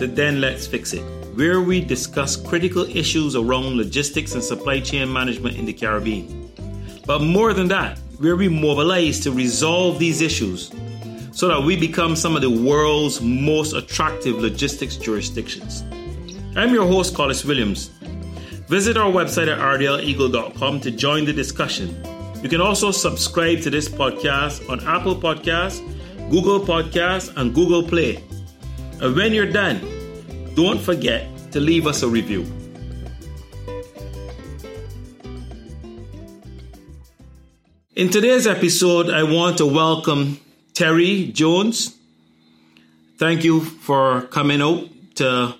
to Then Let's Fix It, where we discuss critical issues around logistics and supply chain management in the Caribbean. But more than that, where we mobilize to resolve these issues so that we become some of the world's most attractive logistics jurisdictions. I'm your host, Collis Williams. Visit our website at rdleagle.com to join the discussion. You can also subscribe to this podcast on Apple Podcasts, Google Podcasts, and Google Play. And when you're done, don't forget to leave us a review. In today's episode, I want to welcome Terry Jones. Thank you for coming out to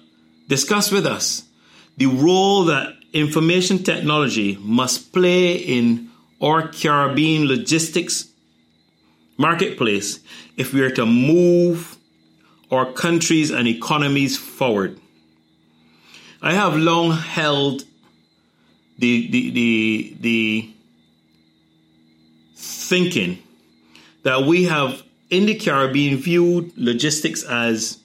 discuss with us the role that information technology must play in our Caribbean logistics marketplace if we are to move our countries and economies forward. I have long held the, the, the, the thinking that we have in the Caribbean viewed logistics as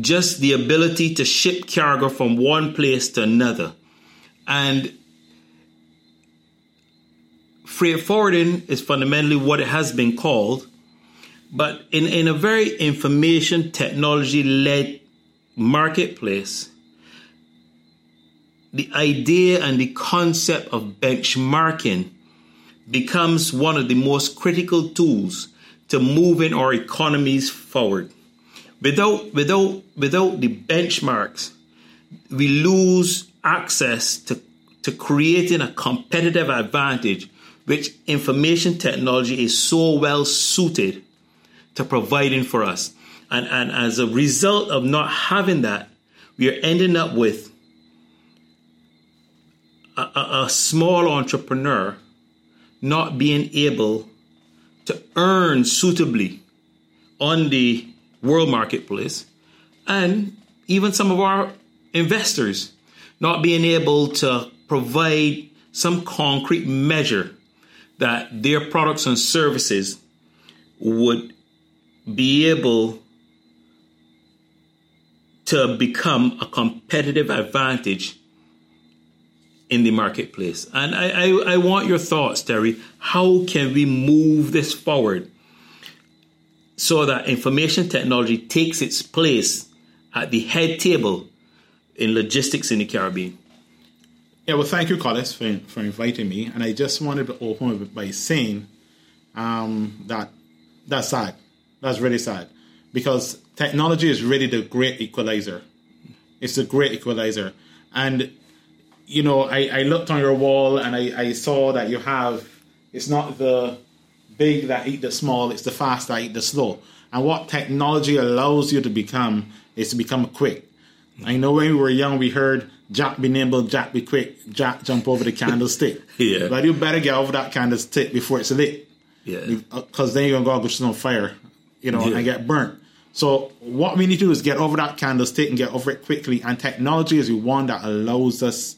just the ability to ship cargo from one place to another. And freight forwarding is fundamentally what it has been called, but in, in a very information technology led marketplace, the idea and the concept of benchmarking becomes one of the most critical tools to moving our economies forward. Without, without, without the benchmarks, we lose access to, to creating a competitive advantage which information technology is so well suited to providing for us. And, and as a result of not having that, we are ending up with a, a, a small entrepreneur not being able to earn suitably on the world marketplace, and even some of our investors not being able to provide some concrete measure that their products and services would be able to become a competitive advantage in the marketplace. And I, I, I, want your thoughts, Terry. How can we move this forward so that information technology takes its place at the head table in logistics in the Caribbean? Yeah, well, thank you, Collis, for, for inviting me. And I just wanted to open by saying um, that that's sad. That's really sad because technology is really the great equalizer. It's the great equalizer. And, you know, I, I looked on your wall and I, I saw that you have, it's not the big that eat the small, it's the fast that eat the slow. And what technology allows you to become is to become quick. I know when we were young, we heard Jack be nimble, Jack be quick, Jack jump over the candlestick. yeah. But you better get over that candlestick before it's lit. Yeah. Because uh, then you're going to go on fire, you know, Yeah. and get burnt. So what we need to do is get over that candlestick and get over it quickly. And technology is the one that allows us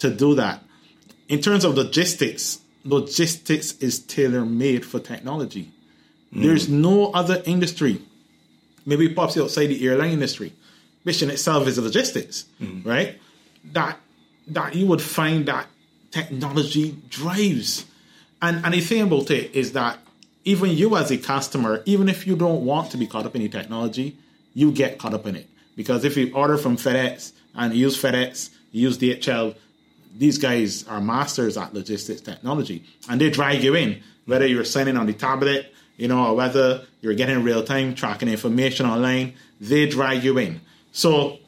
to do that. In terms of logistics, logistics is tailor made for technology. Mm. There's no other industry, maybe pops outside the airline industry, which in itself is logistics, mm. right? That that you would find that technology drives. And and the thing about it is that even you as a customer, even if you don't want to be caught up in the technology, you get caught up in it. Because if you order from FedEx and use FedEx, use DHL, these guys are masters at logistics technology. And they drag you in, whether you're signing on the tablet, you know, or whether you're getting real time tracking information online, they drag you in. So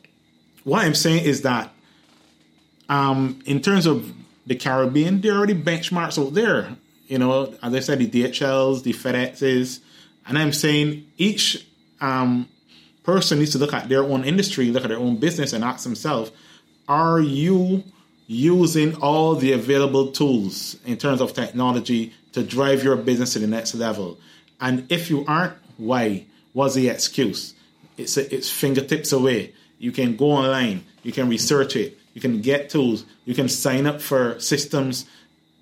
what I'm saying is that um, in terms of the Caribbean, there are already benchmarks out there. You know, as I said, the DHLs, the FedExes, and I'm saying each um, person needs to look at their own industry, look at their own business, and ask themselves: Are you using all the available tools in terms of technology to drive your business to the next level? And if you aren't, why? What's the excuse? It's it's fingertips away. You can go online, you can research it, you can get tools, you can sign up for systems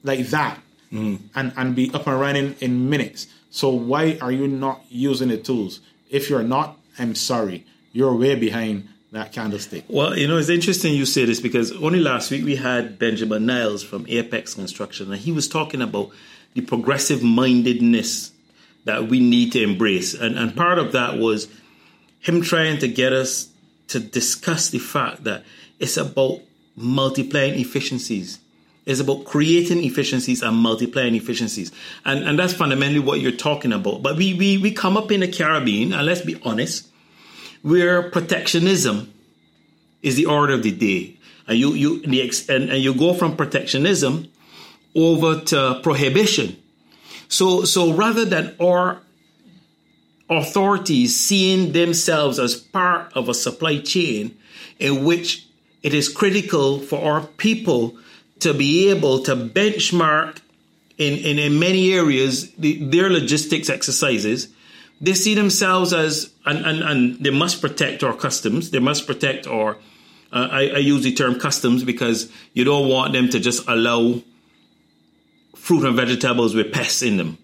like that and, and be up and running in minutes. So why are you not using the tools? If you're not, I'm sorry. you're way behind that candlestick. Well, you know, it's interesting you say this because only last week we had Benjamin Niles from Apex Construction, and he was talking about the progressive mindedness that we need to embrace. And, and part of that was him trying to get us to discuss the fact that it's about multiplying efficiencies. It's about creating efficiencies and multiplying efficiencies. And, and that's fundamentally what you're talking about. But we, we, we come up in the Caribbean, and let's be honest, where protectionism is the order of the day. And you, you, the, and, and you go from protectionism over to prohibition. So, so rather than our authorities seeing themselves as part of a supply chain in which it is critical for our people to be able to benchmark in, in, in many areas the, their logistics exercises. They see themselves as, and, and, and they must protect our customs. They must protect our, uh, I, I use the term customs because you don't want them to just allow fruit and vegetables with pests in them.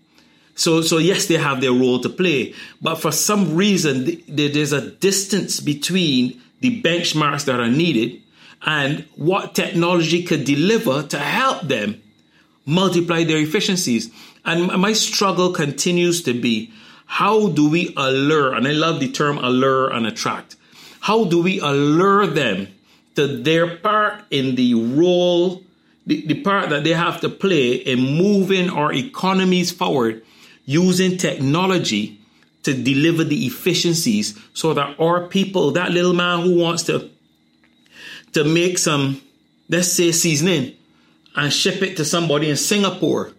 So, so yes, they have their role to play, but for some reason, there's a distance between the benchmarks that are needed and what technology could deliver to help them multiply their efficiencies. And my struggle continues to be how do we allure, and I love the term allure and attract, how do we allure them to their part in the role, the, the part that they have to play in moving our economies forward using technology to deliver the efficiencies so that our people, that little man who wants to to make some, let's say, seasoning and ship it to somebody in Singapore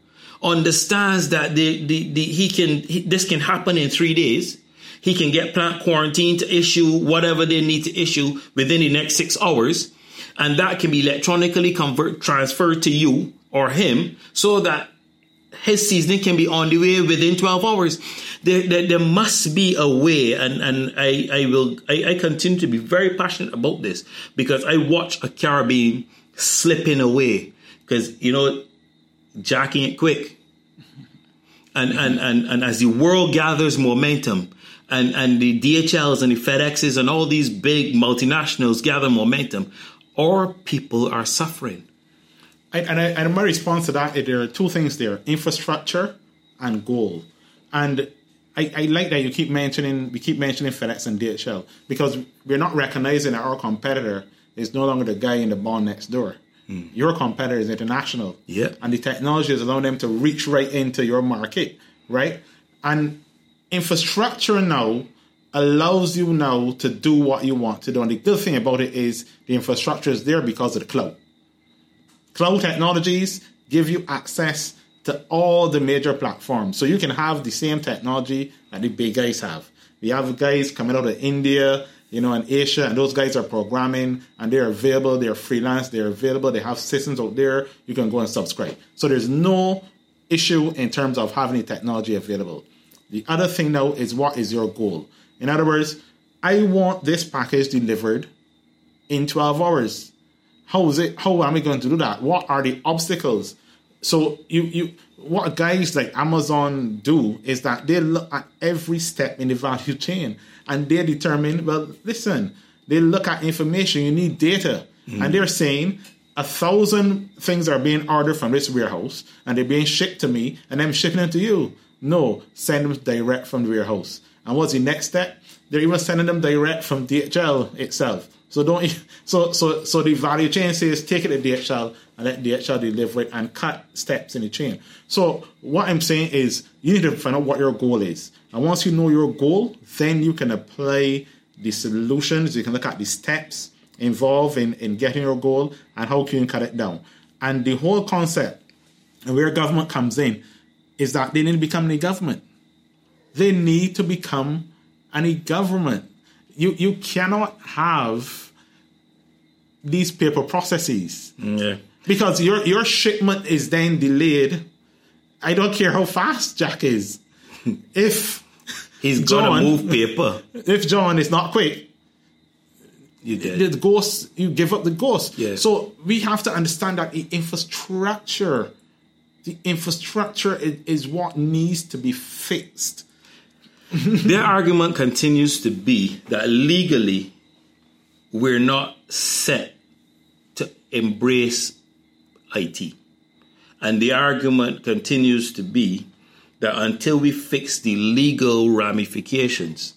understands that the, the, the, he can he, this can happen in three days. He can get plant quarantine to issue whatever they need to issue within the next six hours, and that can be electronically convert transferred to you or him, so that his seasoning can be on the way within 12 hours. There, there, there must be a way, and, and I, I will I, I, continue to be very passionate about this because I watch a Caribbean slipping away because you know jacking it quick. And, and, and, and as the world gathers momentum, and, and the DHLs and the FedExes and all these big multinationals gather momentum, our people are suffering. And, I, and my response to that, there are two things there infrastructure and goal. And I, I, like that you keep mentioning, we keep mentioning FedEx and DHL because we're not recognizing that our competitor is no longer the guy in the bar next door. Mm. Your competitor is international. Yeah. And the technology is allowing them to reach right into your market, right? And infrastructure now allows you now to do what you want to do. And the good thing about it is the infrastructure is there because of the cloud. Cloud technologies give you access to all the major platforms. So you can have the same technology that the big guys have. We have guys coming out of India, you know, and Asia, and those guys are programming and they're available, they're freelance, they're available, they have systems out there. You can go and subscribe. So there's no issue in terms of having the technology available. The other thing now is what is your goal? In other words, I want this package delivered in 12 hours. How is it? How am I going to do that? What are the obstacles? So you you what guys like Amazon do is that they look at every step in the value chain and they determine. Well, listen, they look at information. You need data, mm. and they're saying a thousand things are being ordered from this warehouse and they're being shipped to me, and I'm shipping them to you. No, send them direct from the warehouse. And what's the next step? They're even sending them direct from DHL itself. So don't so so so the value chain says take it to DHL and let DHL deliver it and cut steps in the chain. So what I'm saying is you need to find out what your goal is. And once you know your goal, then you can apply the solutions, you can look at the steps involved in, in getting your goal and how can you cut it down. And the whole concept and where government comes in is that they need to become a government. They need to become e-government. You you cannot have these paper processes. Yeah. Because your your shipment is then delayed. I don't care how fast Jack is. If he's gonna move paper, if John is not quick, you did. the ghost you give up the ghost. Yeah. So we have to understand that the infrastructure, the infrastructure is, is what needs to be fixed. Their argument continues to be that legally we're not set to embrace IT. And the argument continues to be that until we fix the legal ramifications,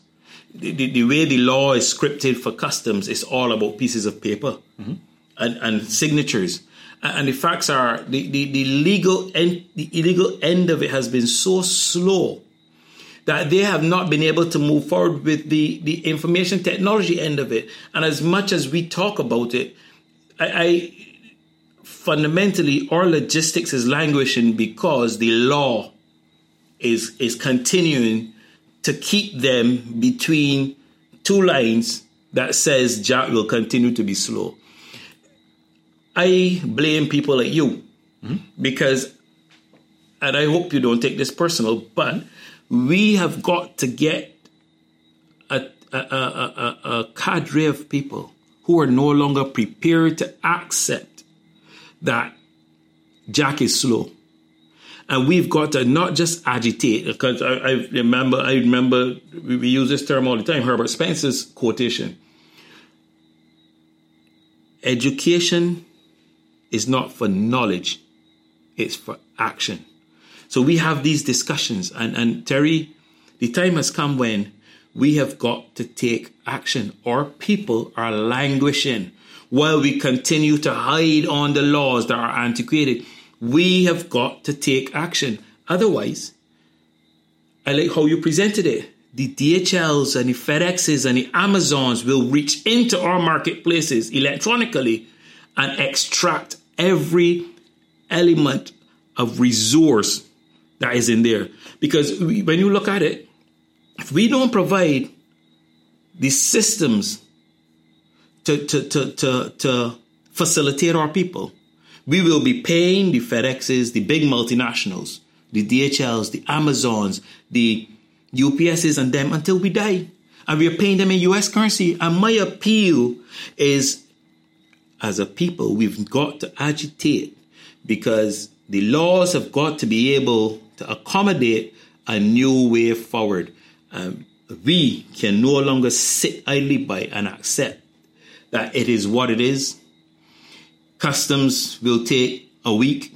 the, the, the way the law is scripted for customs is all about pieces of paper mm-hmm. and, and signatures. And the facts are the, the, the legal end, the illegal end of it has been so slow that they have not been able to move forward with the, the information technology end of it. And as much as we talk about it, I, I fundamentally our logistics is languishing because the law is is continuing to keep them between two lines that says Jack will continue to be slow. I blame people like you mm-hmm. because, and I hope you don't take this personal, but we have got to get a, a, a, a, cadre of people who are no longer prepared to accept that Jack is slow. And we've got to not just agitate, because I, I remember, I remember we use this term all the time, Herbert Spencer's quotation. Education is not for knowledge, it's for action. So we have these discussions, and, and Terry, the time has come when we have got to take action. Our people are languishing while we continue to hide on the laws that are antiquated. We have got to take action. Otherwise, I like how you presented it. The DHLs and the FedExes and the Amazons will reach into our marketplaces electronically and extract every element of resource that is in there. Because we, when you look at it, if we don't provide the systems to, to, to, to, to facilitate our people, we will be paying the FedExes, the big multinationals, the DHLs, the Amazons, the UPSs, and them until we die. And we are paying them in US currency. And my appeal is as a people, we've got to agitate because the laws have got to be able to accommodate a new way forward. Um, we can no longer sit idly by and accept that it is what it is. Customs will take a week.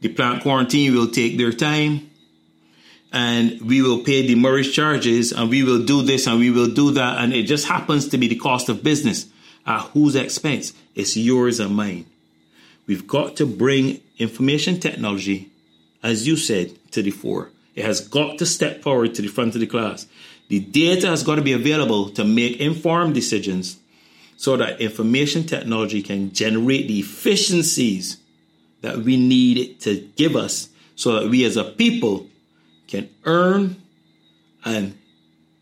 The plant quarantine will take their time. And we will pay demurrage charges and we will do this and we will do that. And it just happens to be the cost of business. At whose expense? It's yours and mine. We've got to bring information technology, as you said, to the fore. It has got to step forward to the front of the class. The data has got to be available to make informed decisions so that information technology can generate the efficiencies that we need it to give us so that we as a people can earn and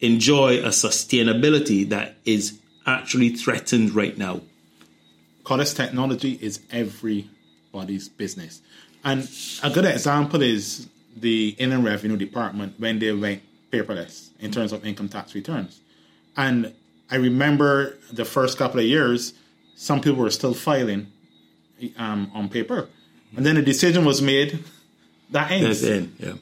enjoy a sustainability that is actually threatened right now? Collis technology is everybody's business. And a good example is the Inland Revenue Department when they went paperless in terms of income tax returns. And I remember the first couple of years, some people were still filing um, on paper. And then a decision was made that ends. That's in, yeah.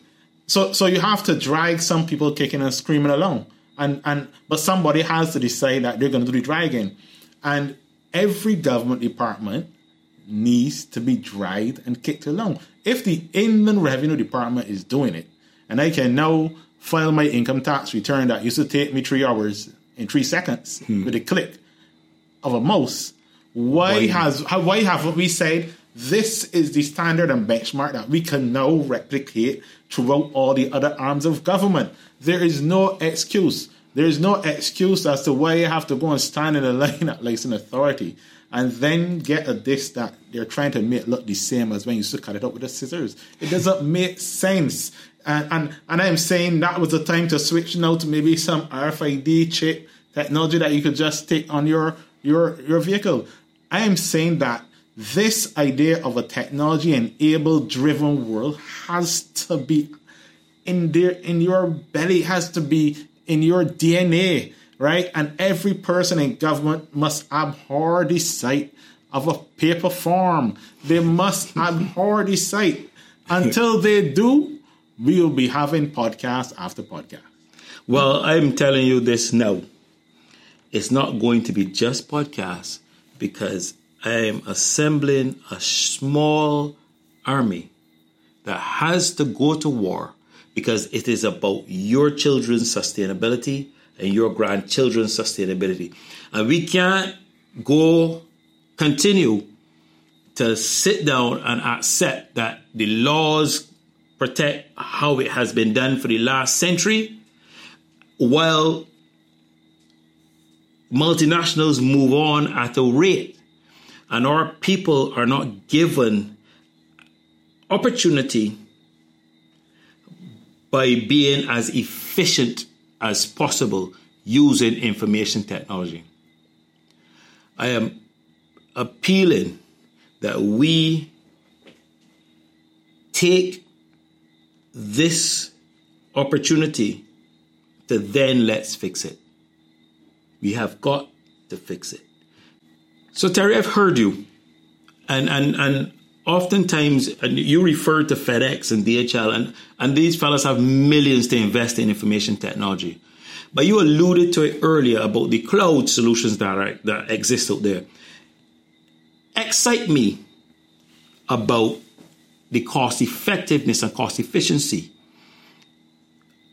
So, so you have to drag some people kicking and screaming along and and but somebody has to decide that they're going to do the dragging, and every government department needs to be dried and kicked along. If the Inland Revenue Department is doing it, and I can now file my income tax return that used to take me three hours in three seconds hmm. with a click of a mouse, why, why has why haven't we said this is the standard and benchmark that we can now replicate throughout all the other arms of government? There is no excuse. There is no excuse as to why you have to go and stand in a line at an authority and then get a dish that they're trying to make look the same as when you used to cut it up with the scissors. It doesn't make sense. And, and and I'm saying that was the time to switch now to maybe some RFID chip technology that you could just take on your your your vehicle. I am saying that this idea of a technology enabled driven world has to be in there in your belly has to be in your DNA, right? And every person in government must abhor the sight of a paper form. They must abhor the sight. Until they do, we will be having podcast after podcast. Well, I'm telling you this now. It's not going to be just podcasts because I am assembling a small army that has to go to war because it is about your children's sustainability and your grandchildren's sustainability. And we can't go continue to sit down and accept that the laws protect how it has been done for the last century while multinationals move on at a rate and our people are not given opportunity by being as efficient as possible using information technology. I am appealing that we take this opportunity to then let's fix it. We have got to fix it. So Terry, I've heard you, and and and oftentimes and you refer to FedEx and DHL, and and these fellas have millions to invest in information technology. But you alluded to it earlier about the cloud solutions that are, that exist out there. Excite me about the cost effectiveness and cost efficiency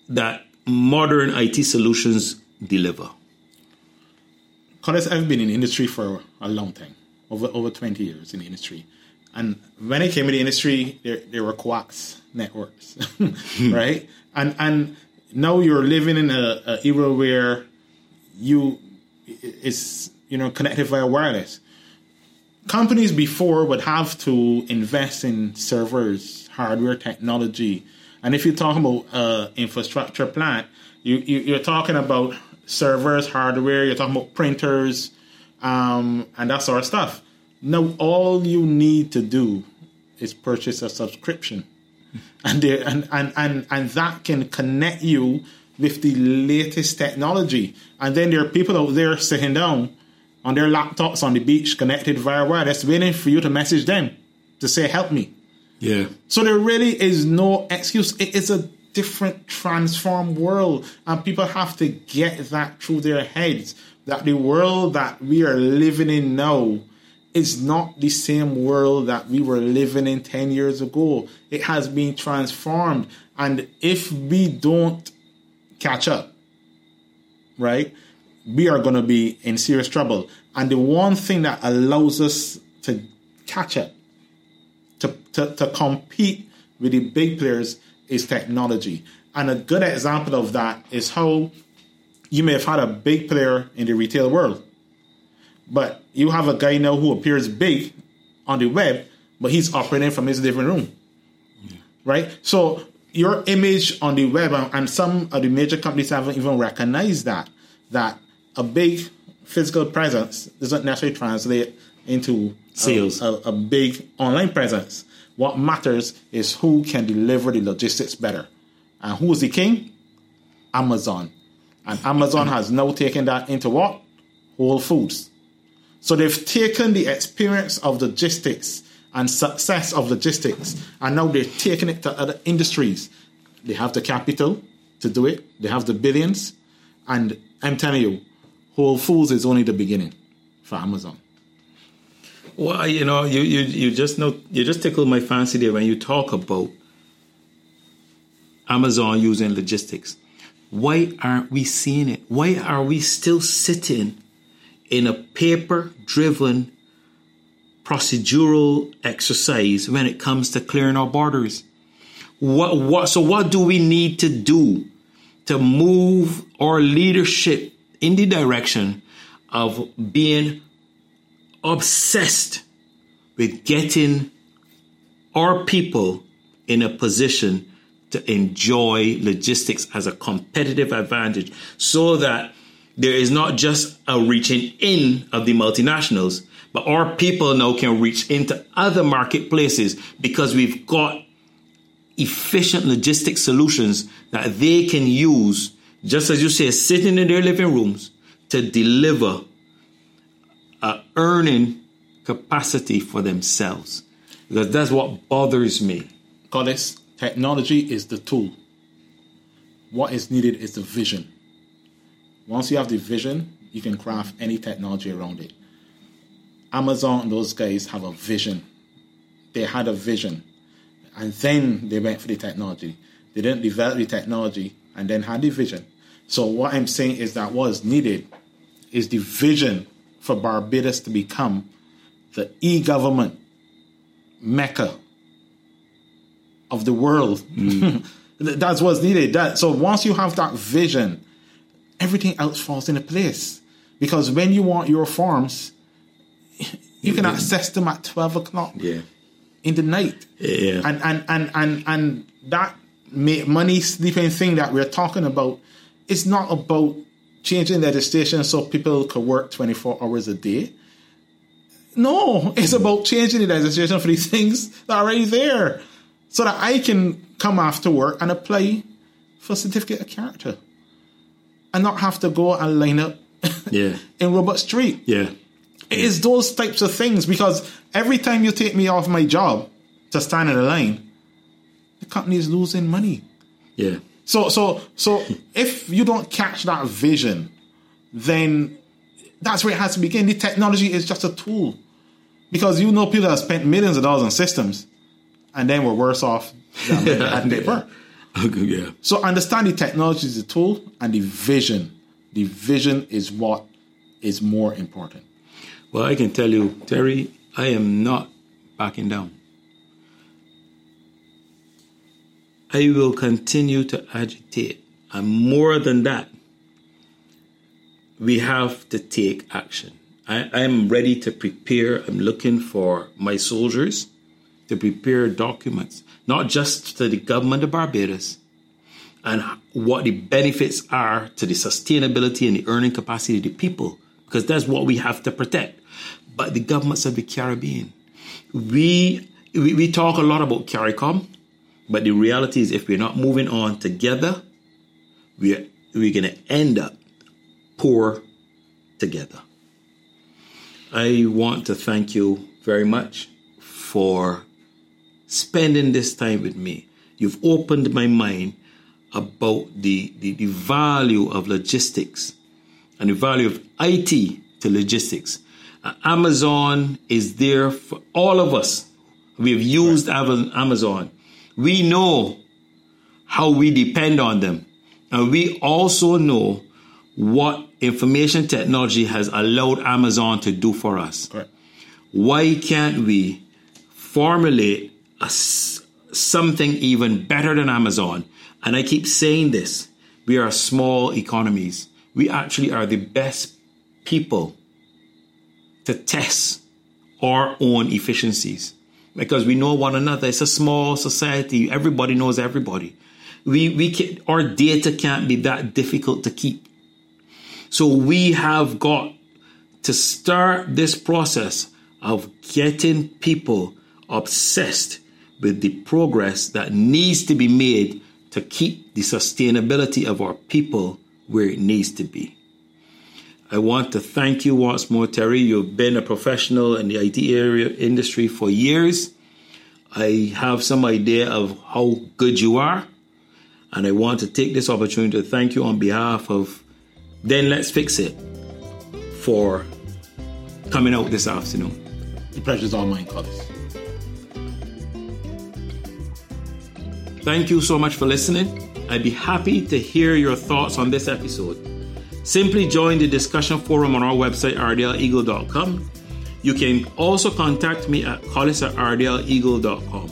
that modern IT solutions deliver. Because I've been in industry for a long time, over over 20 years in the industry. And when I came in the industry, there, there were coax networks, right? And and now you're living in a, a era where you is you know connected via wireless. Companies before would have to invest in servers, hardware, technology, and if you're talking about uh, infrastructure plant, you, you you're talking about servers, hardware. You're talking about printers, um, and that sort of stuff. Now, all you need to do is purchase a subscription, and there, and, and and and that can connect you with the latest technology. And then there are people out there sitting down on their laptops on the beach, connected via wireless, waiting for you to message them to say, "Help me." Yeah. So there really is no excuse. It is a different transformed world and people have to get that through their heads that the world that we are living in now is not the same world that we were living in 10 years ago. It has been transformed and if we don't catch up right we are going to be in serious trouble. And the one thing that allows us to catch up to, to, to compete with the big players is technology. And a good example of that is how you may have had a big player in the retail world, but you have a guy now who appears big on the web, but he's operating from his living room. Yeah. Right? So your image on the web, and some of the major companies haven't even recognized that, that a big physical presence doesn't necessarily translate into sales, a, a, a big online presence. What matters is who can deliver the logistics better. And who is the king? Amazon. And Amazon has now taken that into what? Whole Foods. So they've taken the experience of logistics and success of logistics, and now they're taking it to other industries. They have the capital to do it, they have the billions, and I'm telling you, Whole Foods is only the beginning for Amazon. Well, you know, you, you, you just know you just tickle my fancy there when you talk about Amazon using logistics. Why aren't we seeing it? Why are we still sitting in a paper driven procedural exercise when it comes to clearing our borders? What, what, so what do we need to do to move our leadership in the direction of being obsessed with getting our people in a position to enjoy logistics as a competitive advantage so that there is not just a reaching in of the multinationals, but our people now can reach into other marketplaces because we've got efficient logistics solutions that they can use, just as you say, sitting in their living rooms to deliver a earning capacity for themselves. Because that's what bothers me. Goddess, technology is the tool. what is needed is the vision. Once you have the vision, you can craft any technology around it. Amazon those guys have a vision. They had a vision. And then they went for the technology. They didn't develop the technology and then had the vision. So what I'm saying is that what is needed is the vision for Barbados to become the e-government mecca of the world. Mm. That's what's needed. That so once you have that vision, everything else falls into place. Because when you want your forms, you can access them at twelve o'clock yeah. in the night. Yeah. And and and and and that money sleeping thing that we're talking about is not about changing legislation so people could work 24 hours a day. No, it's about changing the legislation for these things that are already there so that I can come after work and apply for certificate of character and not have to go and line up yeah. in Robert Street. Yeah. It is those types of things because every time you take me off my job to stand in a line, the company is losing money. Yeah. So so so if you don't catch that vision, then that's where it has to begin. The technology is just a tool. Because you know people have spent millions of dollars on systems and then we're worse off than they were. Okay, yeah. So understand the technology is a tool and the vision. The vision is what is more important. Well, I can tell you, Terry, I am not backing down. I will continue to agitate. And more than that, we have to take action. I, am ready to prepare. I'm looking for my soldiers to prepare documents, not just to the government of Barbados and what the benefits are to the sustainability and the earning capacity of the people, because that's what we have to protect. But the governments of the Caribbean, we we, we talk a lot about CARICOM, but the reality is if we're not moving on together, we're we're gonna end up poor together. I want to thank you very much for spending this time with me. You've opened my mind about the, the, the value of logistics and the value of IT to logistics. Uh, Amazon is there for all of us. We have used right. Amazon. We know how we depend on them. And we also know what information technology has allowed Amazon to do for us. Why can't we formulate a, something even better than Amazon? And I keep saying this we are small economies. We actually are the best people to test our own efficiencies because we know one another. It's a small society. Everybody knows everybody. We, we can, our data can't be that difficult to keep. So we have got to start this process of getting people obsessed with the progress that needs to be made to keep the sustainability of our people where it needs to be. I want to thank you once more, Terry. You've been a professional in the IT area industry for years. I have some idea of how good you are, and I want to take this opportunity to thank you on behalf of Then Let's Fix It for coming out this afternoon. The pleasure's all mine, Collis. Thank you so much for listening. I'd be happy to hear your thoughts on this episode. Simply join the discussion forum on our website, rdleagle.com. You can also contact me at collis at rdleagle.com.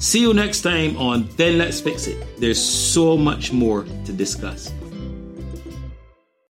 See you next time on Then Let's Fix It. There's so much more to discuss.